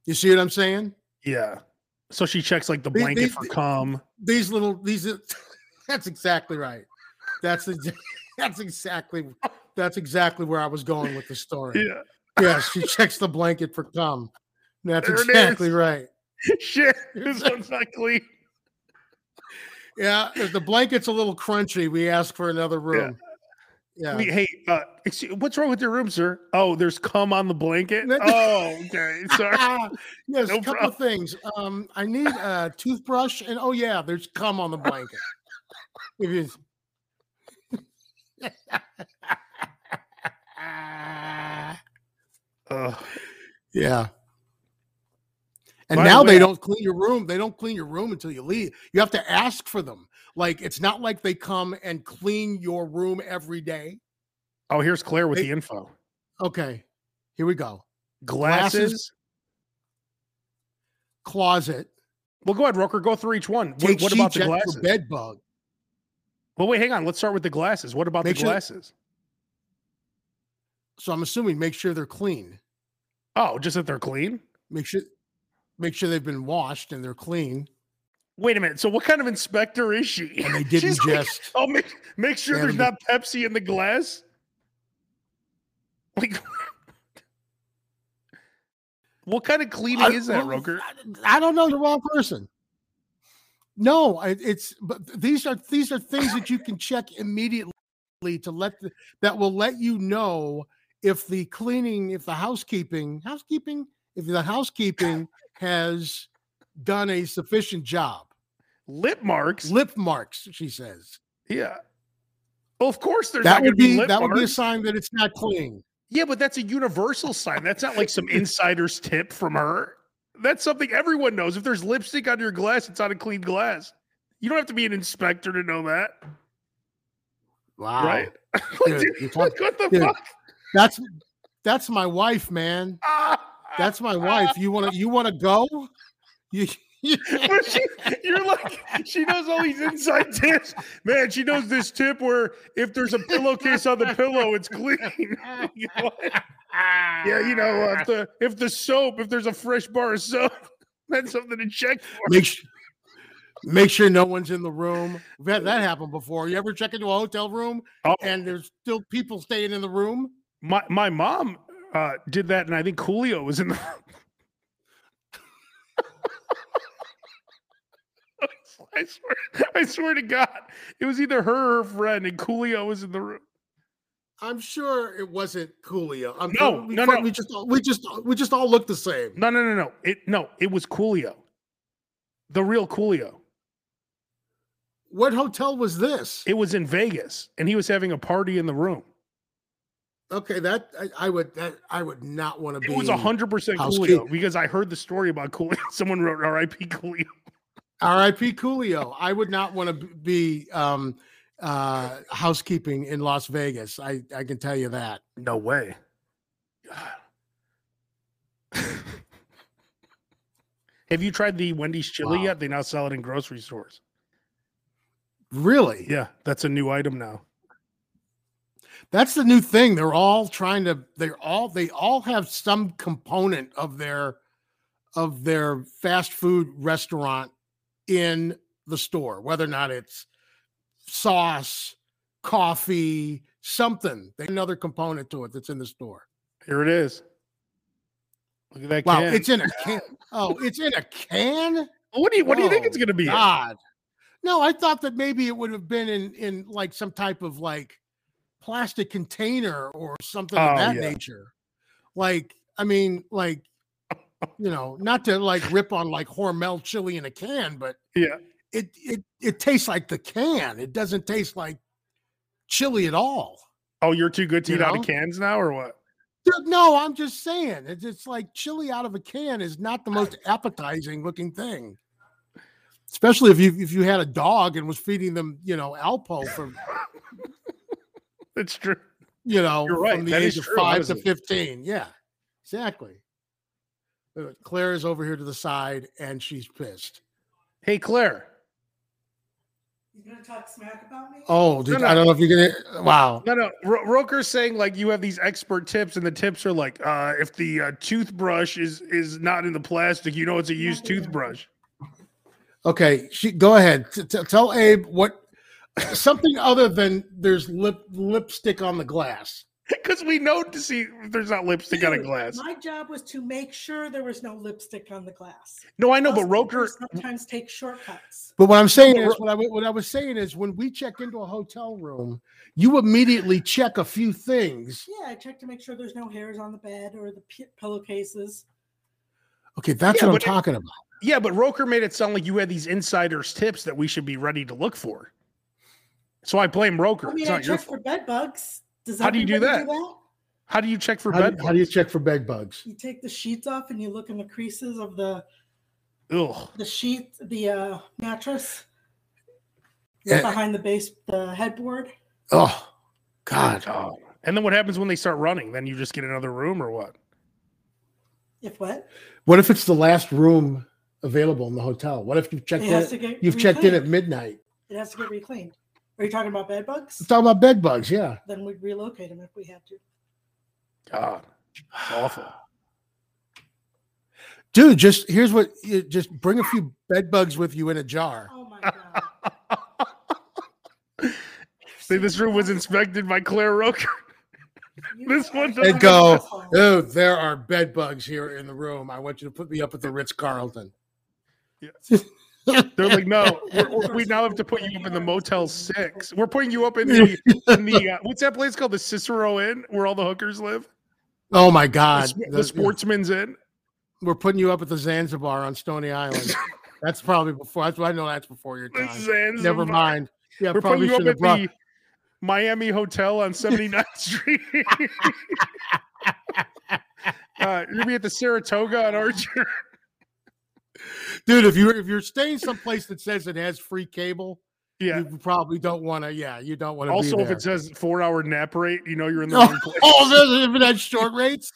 You see what I'm saying? yeah. So she checks like the They- blanket they- for cum. These little these that's exactly right. That's ex- *laughs* that's exactly that's exactly where I was going with the story. Yeah. Yes, she checks the blanket for cum. That's There exactly right. *laughs* Shit, *laughs* this one's not clean. Yeah, if the blanket's a little crunchy, we ask for another room. Yeah. Wait, hey, uh, excuse, what's wrong with your room, sir? Oh, there's cum on the blanket. Oh, okay. Sorry. Yes, No a couple problem. of things. Um, I need a toothbrush, and oh yeah, there's cum on the blanket. If you- *laughs* Ugh. yeah. And By the now way, they don't clean your room. They don't clean your room until you leave. You have to ask for them. Like it's not like they come and clean your room every day. Oh, here's Claire with They- the info. Okay, here we go. Glasses. Glasses. Closet. Well, go ahead, Roker. Go through each one. What, what about the glasses? bed bug. Well, wait, hang on. Let's start with the glasses. What about Make the sure- glasses? So I'm assuming make sure they're clean. Oh, just that they're clean. Make sure make sure they've been washed and they're clean. Wait a minute. So, what kind of inspector is she? And they didn't She's like, just oh, make make sure there's not Pepsi in the glass. Like, *laughs* what kind of cleaning I- is that, Roker? I don't know the wrong person. No, it's but these are these are things that you can check immediately to let the, that will let you know if the cleaning, if the housekeeping, housekeeping, if the housekeeping has done a sufficient job. Lip marks. Lip marks, she says. yeah. Well, of course, there's That would be lip that would be a sign that it's not clean. Yeah, but that's a universal sign. That's not like some *laughs* insider's tip from her. That's something everyone knows. If there's lipstick on your glass, it's on a clean glass. You don't have to be an inspector to know that, Wow. right? *laughs* Dude, Dude, you're *laughs* what the dude. fuck? That's that's my wife, man. *laughs* That's my wife. You want to you want to go? You, *laughs* But she, you're like, she knows all these inside tips. Man, she knows this tip where if there's a pillowcase on the pillow, it's clean. *laughs* You know yeah, you know, uh, if the if the soap, if there's a fresh bar of soap, *laughs* that's something to check for. make sure make sure no one's in the room. We've had that happen before. You ever check into a hotel room Oh, and there's still people staying in the room? my my mom uh, did that, and I think Coolio was in the. I swear, I swear to God, it was either her or her friend, and Coolio was in the room. I'm sure it wasn't Coolio. I'm No, we, no, we no. just all- we just we just all look the same. No, no, no, no. It no, it was Coolio, the real Coolio. What hotel was this? It was in Vegas, and he was having a party in the room. Okay, that I, I would that I would not want to be. It was hundred percent Coolio because I heard the story about Coolio. *laughs* Someone wrote R.I.P. Coolio. R.I.P. Coolio. I would not want to be um, uh, housekeeping in Las Vegas. I I can tell you that. No way. *sighs* Have you tried the Wendy's chili Wow. yet? They now sell it in grocery stores. Really? Yeah, that's a new item now. That's the new thing. They're all trying to. They're all. They all have some component of their of their fast food restaurant in the store, whether or not it's sauce, coffee, something. Another component to it that's in the store. Here it is. Look at that Wow, can. it's in a can. Oh, it's in a can. what do you what do you think Oh, it's gonna be? in? God. No, I thought that maybe it would have been in in like some type of like plastic container or something Oh, of that yeah. nature. Like, I mean, like, you know, not to like rip on like Hormel chili in a can, but Yeah. it it it tastes like the can. It doesn't taste like chili at all. Oh, you're too good to You eat out of cans now, or what? No, I'm just saying. It's, it's like chili out of a can is not the most *laughs* appetizing looking thing. Especially if you if you had a dog and was feeding them, you know, Alpo from It's true. you know You're right. from the That age of true, five to fifteen. Yeah, exactly. Uh, Claire is over here to the side and she's pissed. Hey, Claire. You gonna talk smack about me? Oh, did, no. I don't know if you're gonna. Wow. No, no. Ro- Roker's saying like you have these expert tips, and the tips are like, uh, if the uh, toothbrush is is not in the plastic, you know it's a used toothbrush. Okay, she go ahead. T- t- tell Abe what *coughs* something other than there's lip lipstick on the glass. *laughs* Because we know to see if there's not lipstick on a glass. My job was to make sure there was no lipstick on the glass. No, I know, Us but Roker. sometimes take shortcuts. But what I'm saying is, what I, what I was saying is, when we check into a hotel room, you immediately check a few things. Yeah, I check to make sure there's no hairs on the bed or the p- pillowcases. Okay, that's Yeah, what I'm it- talking about. Yeah, but Roker made it sound like you had these insiders tips that we should be ready to look for. So I blame Roker. I mean, it's I not your check fault. for bed bugs. Does How do you do everybody that? How do you check for How bed? do, how do you check for bed bugs? You take the sheets off and you look in the creases of the Ugh. the sheet, the uh, mattress Yeah. behind the base, the headboard. Oh, God. Oh. And then what happens when they start running? Then you just get another room or what? If what? What if it's the last room available in the hotel? What if you've checked It has in? to get You've checked in at midnight. It has to get reclaimed. Are you talking about bed bugs? Let's talk about bed bugs. Yeah. Then we'd relocate them if we had to. God. It's awful. Dude, just here's what you just bring a few bed bugs with you in a jar. Oh my god. *laughs* See, this room was inspected by Claire Roker. *laughs* This one doesn't And go, oh, there are bed bugs here in the room. I want you to put me up at the Ritz Carlton. *laughs* They're like, no, we're, we're- we now have to put you up in the Motel Six. We're putting you up in the in the uh, what's that place called? The Cicero Inn, where all the hookers live. Oh my God. The- the Sportsman's Inn. we're putting you up at the Zanzibar on Stony Island. *laughs* That's probably before. That's I know that's before your time. Zanzibar. Never mind. Yeah, We're probably putting you up should have at brought. the Miami Hotel on 79th *laughs* Street. *laughs* uh, you're gonna be at the Saratoga on Archer. Dude, if you're if you're staying someplace that says it has free cable, Yeah. you probably don't want to. Yeah, you don't want to. Also, if it says four hour nap rate, you know you're in the *laughs* oh, wrong place. oh, if it has short rates,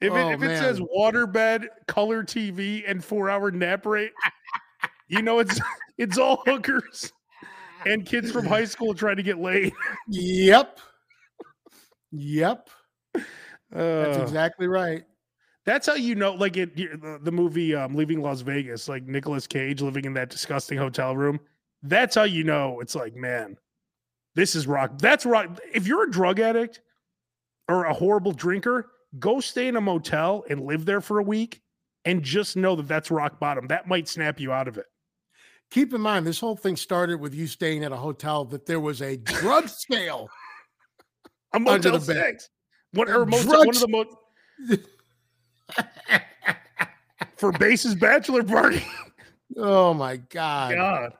If it, Oh, if it says waterbed, color TV, and four hour nap rate, you know it's *laughs* it's all hookers and kids from high school trying to get laid. yep, yep, that's Uh, exactly right. That's how you know, like it, the, the movie um, "Leaving Las Vegas," like Nicolas Cage living in that disgusting hotel room. That's how you know it's like, man, this is rock. That's rock. If you're a drug addict or a horrible drinker, go stay in a motel and live there for a week, and just know that that's rock bottom. That might snap you out of it. Keep in mind, this whole thing started with you staying at a hotel that there was a drug *laughs* scale. A Under the bed. What or motel, one of the most *laughs* for Base's bachelor party. *laughs* oh my god! God.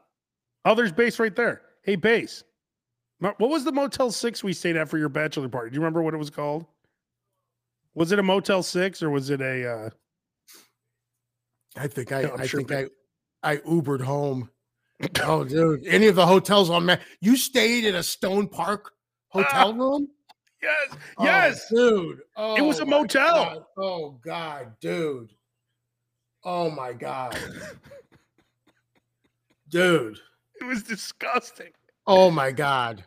Oh, there's base right there. Hey, base. What was the Motel Six we stayed at for your bachelor party? Do you remember what it was called? Was it a Motel Six or was it a? Uh, I think I, No, *laughs* I'm sure think they- I, I Ubered home. *laughs* oh, dude! Any of the hotels on Ma- you stayed in a Stone Park hotel room? Yes, Oh, yes. dude. It was Oh, a motel. God. Oh God, dude. Oh my God, *laughs* dude. It was disgusting. Oh my God.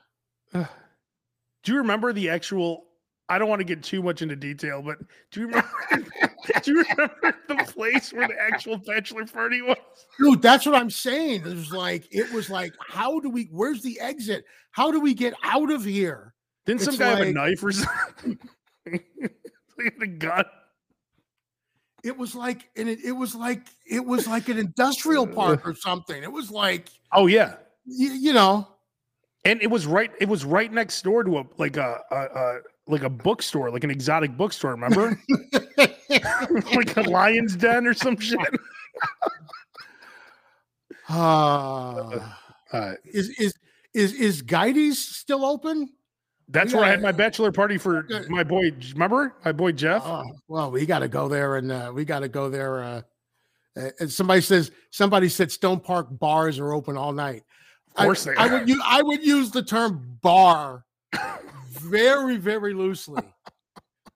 Do you remember the actual? I don't want to get too much into detail, but do you remember? *laughs* do you remember the place where the actual bachelor party was? Dude, that's what I'm saying. It was like, it was like, how do we, where's the exit? How do we get out of here? Didn't some guy have a knife or something? *laughs* had a gun. It was like, and it, it was like, it was like an industrial park or something. It was like, Oh yeah, you, you know, and it was right. It was right next door to a like a, a, a like a bookstore, like an exotic bookstore. Remember, *laughs* *laughs* like a lion's den or some shit. uh, Uh, is is is is Guides still open? That's where I had my bachelor party for my boy. Remember my boy Jeff? Oh, well, we got to go there, and uh, we got to go there. Uh, uh, and somebody says somebody said Stone Park bars are open all night. of course I, they I are. would use I would use the term bar *coughs* very very loosely,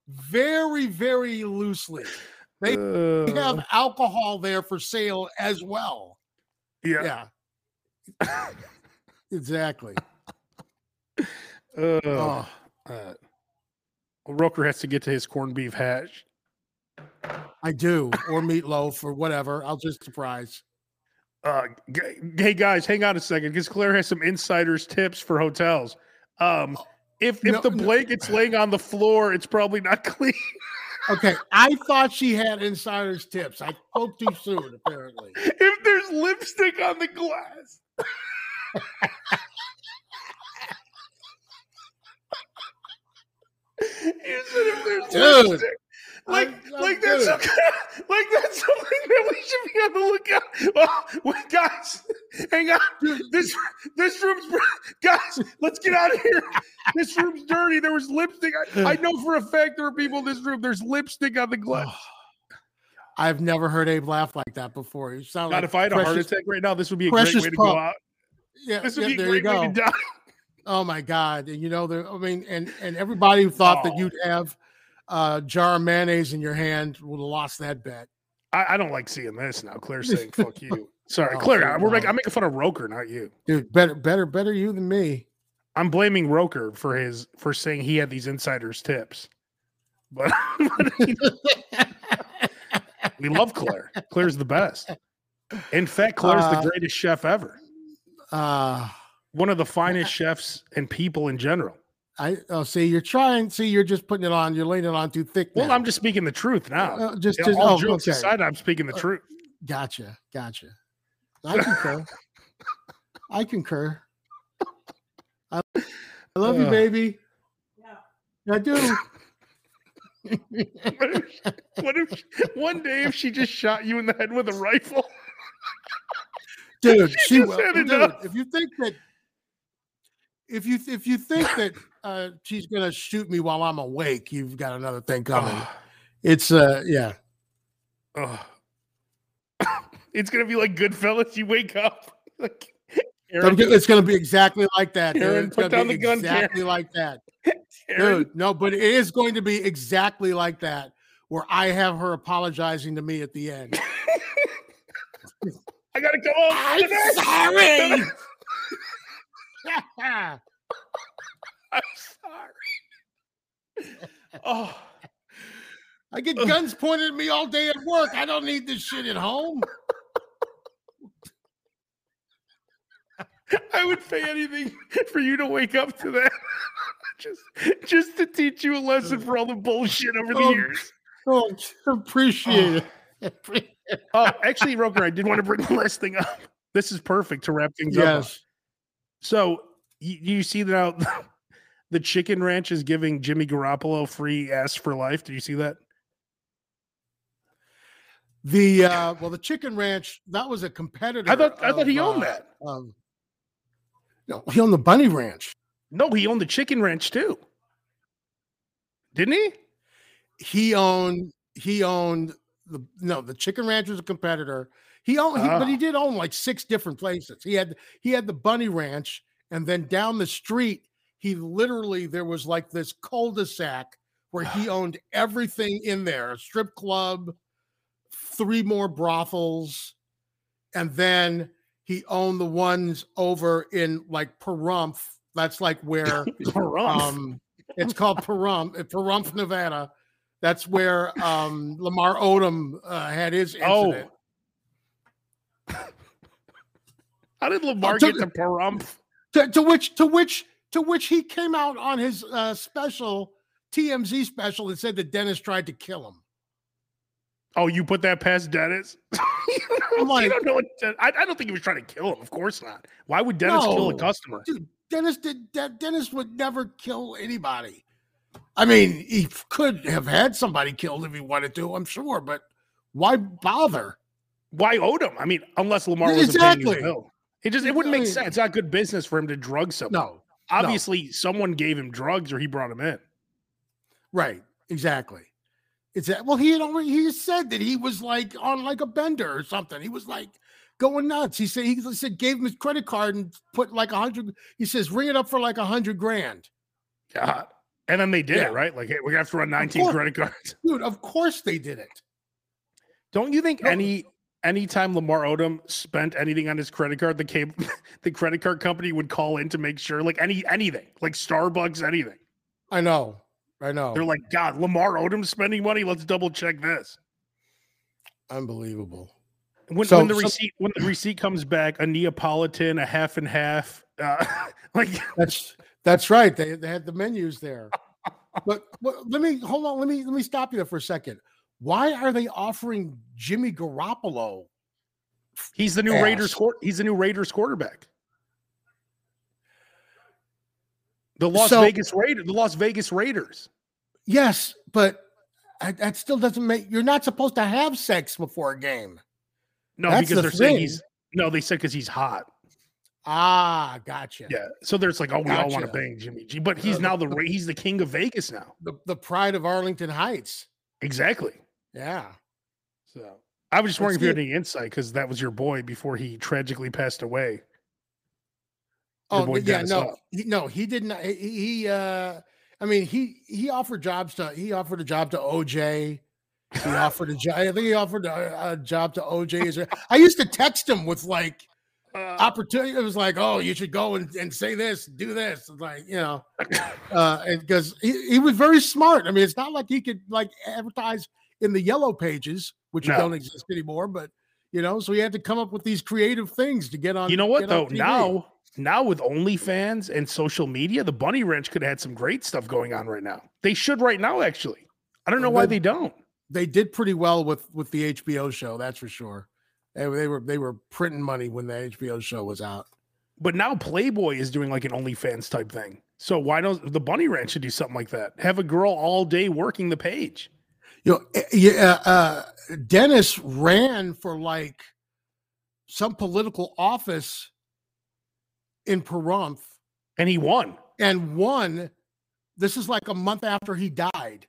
very very loosely. They Uh, have alcohol there for sale as well. yeah. Yeah, *laughs* exactly. Uh, Oh, uh, Roker has to get to his corned beef hash. I do, or meatloaf, or whatever. I'll just surprise. Uh, g- hey guys, hang on a second, because Claire has some insiders tips for hotels. Um, if if No, the no. blanket's laying on the floor, it's probably not *laughs* clean. Okay, I thought she had insider's tips. I spoke too soon, apparently. if there's lipstick on the glass. *laughs* You said if there's Dude. Like, I'm- I'm like that's okay. *laughs* like that's something that we should be on the lookout. Oh, wait, guys, hang on. This this room's guys. Let's get out of here. This room's dirty. There was lipstick. I, I know for a fact there are people in this room. There's lipstick on the glass. Oh, I've never heard Abe laugh like that before. You sound God, like if I had a heart precious- attack right now, this would be a great way to pup. go out. Yeah, This would yeah, be a great way to die. Oh my God! And you know, there. I mean, and and everybody who thought that Oh. you'd have a jar of mayonnaise in your hand would have lost that bet. I, I don't like seeing this now. Claire's *laughs* saying "fuck you." Sorry, Oh, Claire. dude, We're making. I'm making fun of Roker, not you. Dude, better, better, better you than me. I'm blaming Roker for his for saying he had these insiders tips. But *laughs* we love Claire. Claire's the best. In fact, Claire's Uh, the greatest chef ever. Uh One of the finest chefs and people in general. I oh see you're trying. See, you're just putting it on. You're laying it on too thick. Well. I'm just speaking the truth now. Uh, just, Yeah, just all oh, jokes okay. aside, I'm speaking the Uh, truth. Gotcha, gotcha. I concur. I concur. I, I love you, Uh. baby. Yeah. I do. What if, what if she- one day if she just shot you in the head with a rifle? dude. *laughs* She She just will. had Dude, enough. if you think that, if you if you think that uh, she's gonna shoot me while I'm awake, you've got another thing coming. It's uh, yeah. *coughs* It's gonna be like Goodfellas. You wake up *laughs* like Aaron, It's gonna be exactly like that. Dude. Aaron, It's put down the gun, Karen. exactly like that. *laughs* Aaron, Dude, no, but it is going to be exactly like that, where I have her apologizing to me at the end. *laughs* I gotta go home. I'm sorry. *laughs* I'm sorry. Oh, I get guns pointed at me all day at work. I don't need this shit at home. *laughs* I would pay anything for you to wake up to that. *laughs* just, just to teach you a lesson for all the bullshit over the Oh, years. Oh, appreciate oh. it. Oh, actually, Roker, I did want to bring the last thing up. This is perfect to wrap things up. So you, you see that now *laughs* the Chicken Ranch is giving Jimmy Garoppolo free S for life. Did you see that? The uh well, the Chicken Ranch that was a competitor. I thought I thought he owned uh, that. Um, no, he owned the Bunny Ranch. No, he owned the Chicken Ranch too. Didn't he? He owned. He owned the no. The Chicken Ranch was a competitor. He owned, he, but he Oh. did own like six different places. He had he had the Bunny Ranch, and then down the street, he literally there was like this cul-de-sac where he *sighs* owned everything in there: a strip club, three more brothels, and then he owned the ones over in like Pahrump. That's like where *laughs* um it's called Pahrump, uh, Pahrump, Nevada. That's where um Lamar Odom uh, had his oh. How did Lamar to- get to Pahrump? To, to which to which To which he came out on his uh, special TMZ special and said that Dennis tried to kill him. Oh, you put that past Dennis? don't, *laughs* like- don't know what I, I don't think he was trying to kill him. Of course not. Why would Dennis kill a customer? Dude, Dennis did. Dennis would never kill anybody. I mean, he could have had somebody killed if he wanted to, I'm sure, but why bother? Why Odom? I mean, unless Lamar paying exactly. his bill. It just it wouldn't make sense. It's not good business for him to drug someone. No, Obviously, someone gave him drugs or he brought him in. right, exactly. It's that. Well, he had already he said that he was like on like a bender or something. He was like going nuts. He said he said gave him his credit card and put like a hundred. He says ring it up for like a hundred grand. God. And then they did Yeah. it, right? Like, hey, we're have to run 19 credit cards. Dude, of course they did it. Don't you think No. any anytime Lamar Odom spent anything on his credit card, the cable *laughs* the credit card company would call in to make sure, like any anything, like Starbucks, anything. I know. I know. They're like, God, Lamar Odom spending money. Let's double check this. Unbelievable. When, So- when the so- receipt when the receipt comes back, a Neapolitan, a half and half, uh, *laughs* like That's that's right. They they had the menus there. But, but let me hold on. Let me let me stop you there for a second. Why are they offering Jimmy Garoppolo? he's the new Ass. Raiders he's the new Raiders quarterback. The Las So- Vegas Raiders, the Las Vegas Raiders. Yes, but that still doesn't make. You're not supposed to have sex before a game. No, That's because the they're saying he's no, they said because he's hot. Ah, gotcha. Yeah. So there's like, oh, we all want to bang Jimmy G, but he's Uh, now the Ra- he's the king of Vegas now. The the pride of Arlington Heights. Exactly. Yeah. So I was just wondering if you had any insight because that was your boy before he tragically passed away. Oh yeah, Dennis no, he, no, he did not. He, he uh, I mean, he he offered jobs to he offered a job to OJ. He offered a *laughs* job. I think he offered a, a job to OJ. I used to text him with like Uh, opportunity. It was like, oh, you should go and, and say this, do this. Like you know, *coughs* uh, because he, he was very smart. I mean, it's not like he could like advertise in the yellow pages, which No. don't exist anymore. But you know, so he had to come up with these creative things to get on. you know what though? Now, now with OnlyFans and social media, the Bunny Ranch could have had some great stuff going on right now. They should right now, actually. I don't know why They- don't. they did pretty well with with the HBO show. That's for sure. They, were- they were they were printing money when the HBO show was out. But now Playboy is doing like an OnlyFans type thing. So why don't the Bunny Ranch should do something like that? Have a girl all day working the page. You know, eh, yeah. Uh, Dennis ran for like some political office in Pahrump And he won. and won. This is like a month after he died,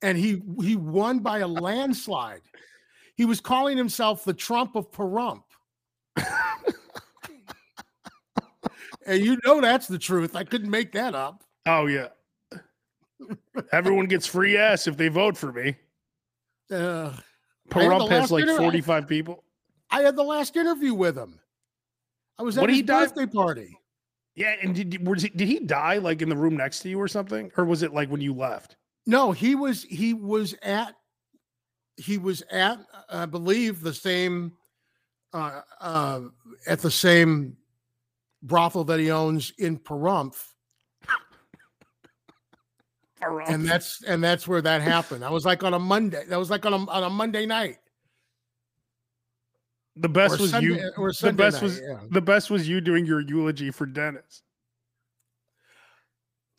and he he won by a landslide. He was calling himself the Trump of Pahrump. *laughs* and you know that's the truth. I couldn't make that up. Oh yeah. Everyone gets free ass if they vote for me. Uh, I had the Pahrump has like inter- 45 people. I had the last interview with him. I was at What his die- birthday party. Yeah, and did was he, did he die like in the room next to you or something, or was it like when you left? No, he was he was at he was at I believe the same uh, uh, at the same brothel that he owns in Pahrump, Pahrump. and that's and that's where that happened. I was like on a Monday. That was like on a on a Monday night. the best or was Sunday, you. or The best night, was yeah. the best was you doing your eulogy for Dennis.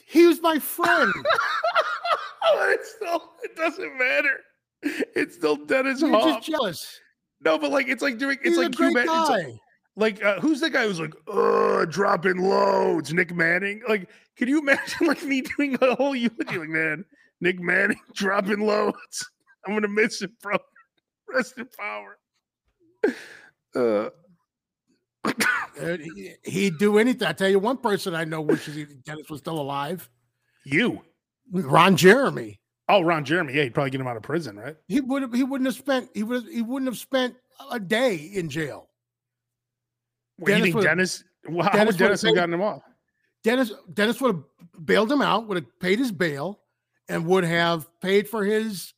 he was my friend. *laughs* it's still it doesn't matter. It's still Dennis You're Hof. just jealous. No, but like it's like doing it's He's like a Q great Man- it's like- guy. Like uh, who's the guy who's like uh dropping loads nick manning like can you imagine *laughs* like me doing a whole eulogy like man nick manning *laughs* dropping loads i'm gonna miss him bro rest in power uh Uh, he- He'd do anything. I tell you, one person I know wishes he, Dennis was still alive. you Ron Jeremy. oh ron jeremy yeah he'd probably get him out of prison right He would have. He wouldn't have spent. He would. He wouldn't have spent a day in jail. What, you Dennis think dennis well, how would dennis have gotten him off Dennis. Dennis would have bailed him out. Would have paid his bail, and would have paid for his,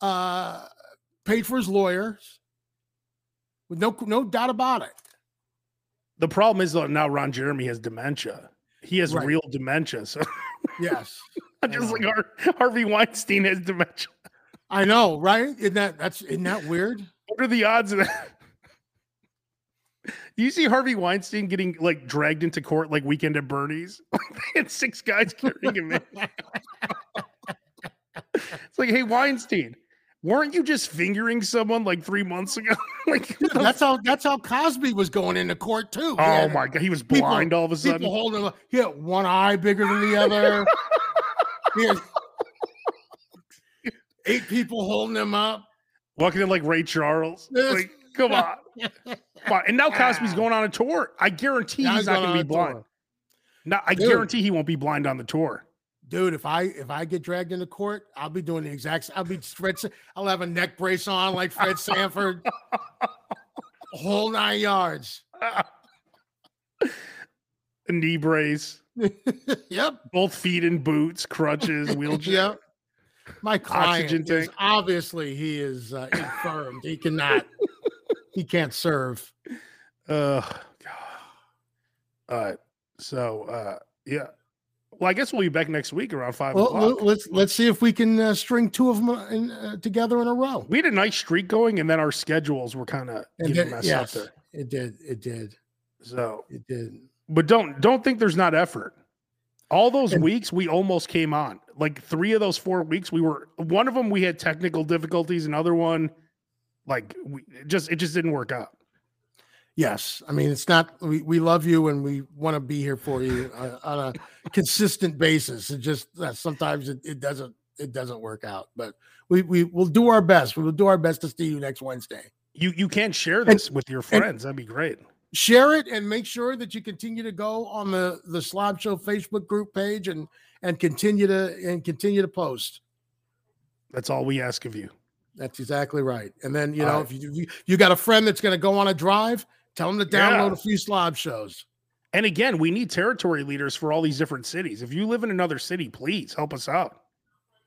uh, paid for his lawyers. With no no doubt about it. the problem is though now ron jeremy has dementia He has Right. real dementia. So *laughs* Yes. just like. Har- Harvey Weinstein has dementia. I know, right? Isn't that that's isn't that weird? What are the odds of that? Do you see Harvey Weinstein getting like dragged into court like weekend at Bernie's? *laughs* they had six guys carrying him in. it's like, hey, Weinstein, weren't you just fingering someone like three months ago? *laughs* like, the That's how that's how Cosby was going into court too. Oh had my god, he was people- blind all of a People sudden. holding him. He had one eye bigger than the other. *laughs* He had eight people holding him up. Walking in like Ray Charles. Like, come on. On. And now Cosby's going on a tour. I guarantee Now he's not going going to be blind. tour. No, I Dude. guarantee he won't be blind on the tour. Dude, if I if I get dragged into court, I'll be doing the exact. I'll be Fred. I'll have a neck brace on like Fred *laughs* Sanford. Whole nine yards. A *laughs* knee brace, *laughs* yep. both feet in boots, crutches, wheelchair. Yep. My client Oxygen is tank. obviously he is uh, infirmed. He cannot. He can't serve. Uh, all right. So, uh, yeah. Well, I guess we'll be back next week around five Well, o'clock. let's let's see if we can uh, string two of them in, uh, together in a row. we had a nice streak going, and then our schedules were kind of getting messed yes, up there. it did. It did. So, It did. but don't don't think there's not effort. All those And- weeks we almost came on. Like three of those four weeks, we were one of them we had technical difficulties. Another one, like we it just it just didn't work out. Yes, I mean it's not. We, we love you and we want to be here for you uh, on a consistent basis. It just uh, sometimes it, it doesn't it doesn't work out, but we we will do our best. We will do our best to see you next Wednesday. You you can't share this with your friends. That'd be great. Share it and make sure that you continue to go on the the Slob Show Facebook group page and and continue to and continue to post. That's all we ask of you. That's exactly right. And then you know if you, you you got a friend that's going to go on a drive, tell them to download Yeah. a few Slob shows. And again, we need territory leaders for all these different cities. If you live in another city, please help us out.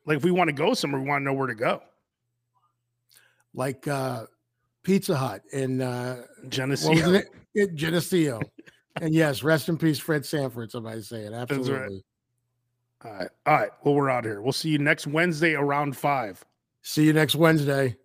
Like if we want to go somewhere, we want to know where to go. like uh Pizza Hut in uh Geneseo. Geneseo. *laughs* and yes, rest in peace, Fred Sanford. Somebody say it. right. Absolutely. All right. All right. Well, we're out here. We'll see you next Wednesday around five. See you next Wednesday.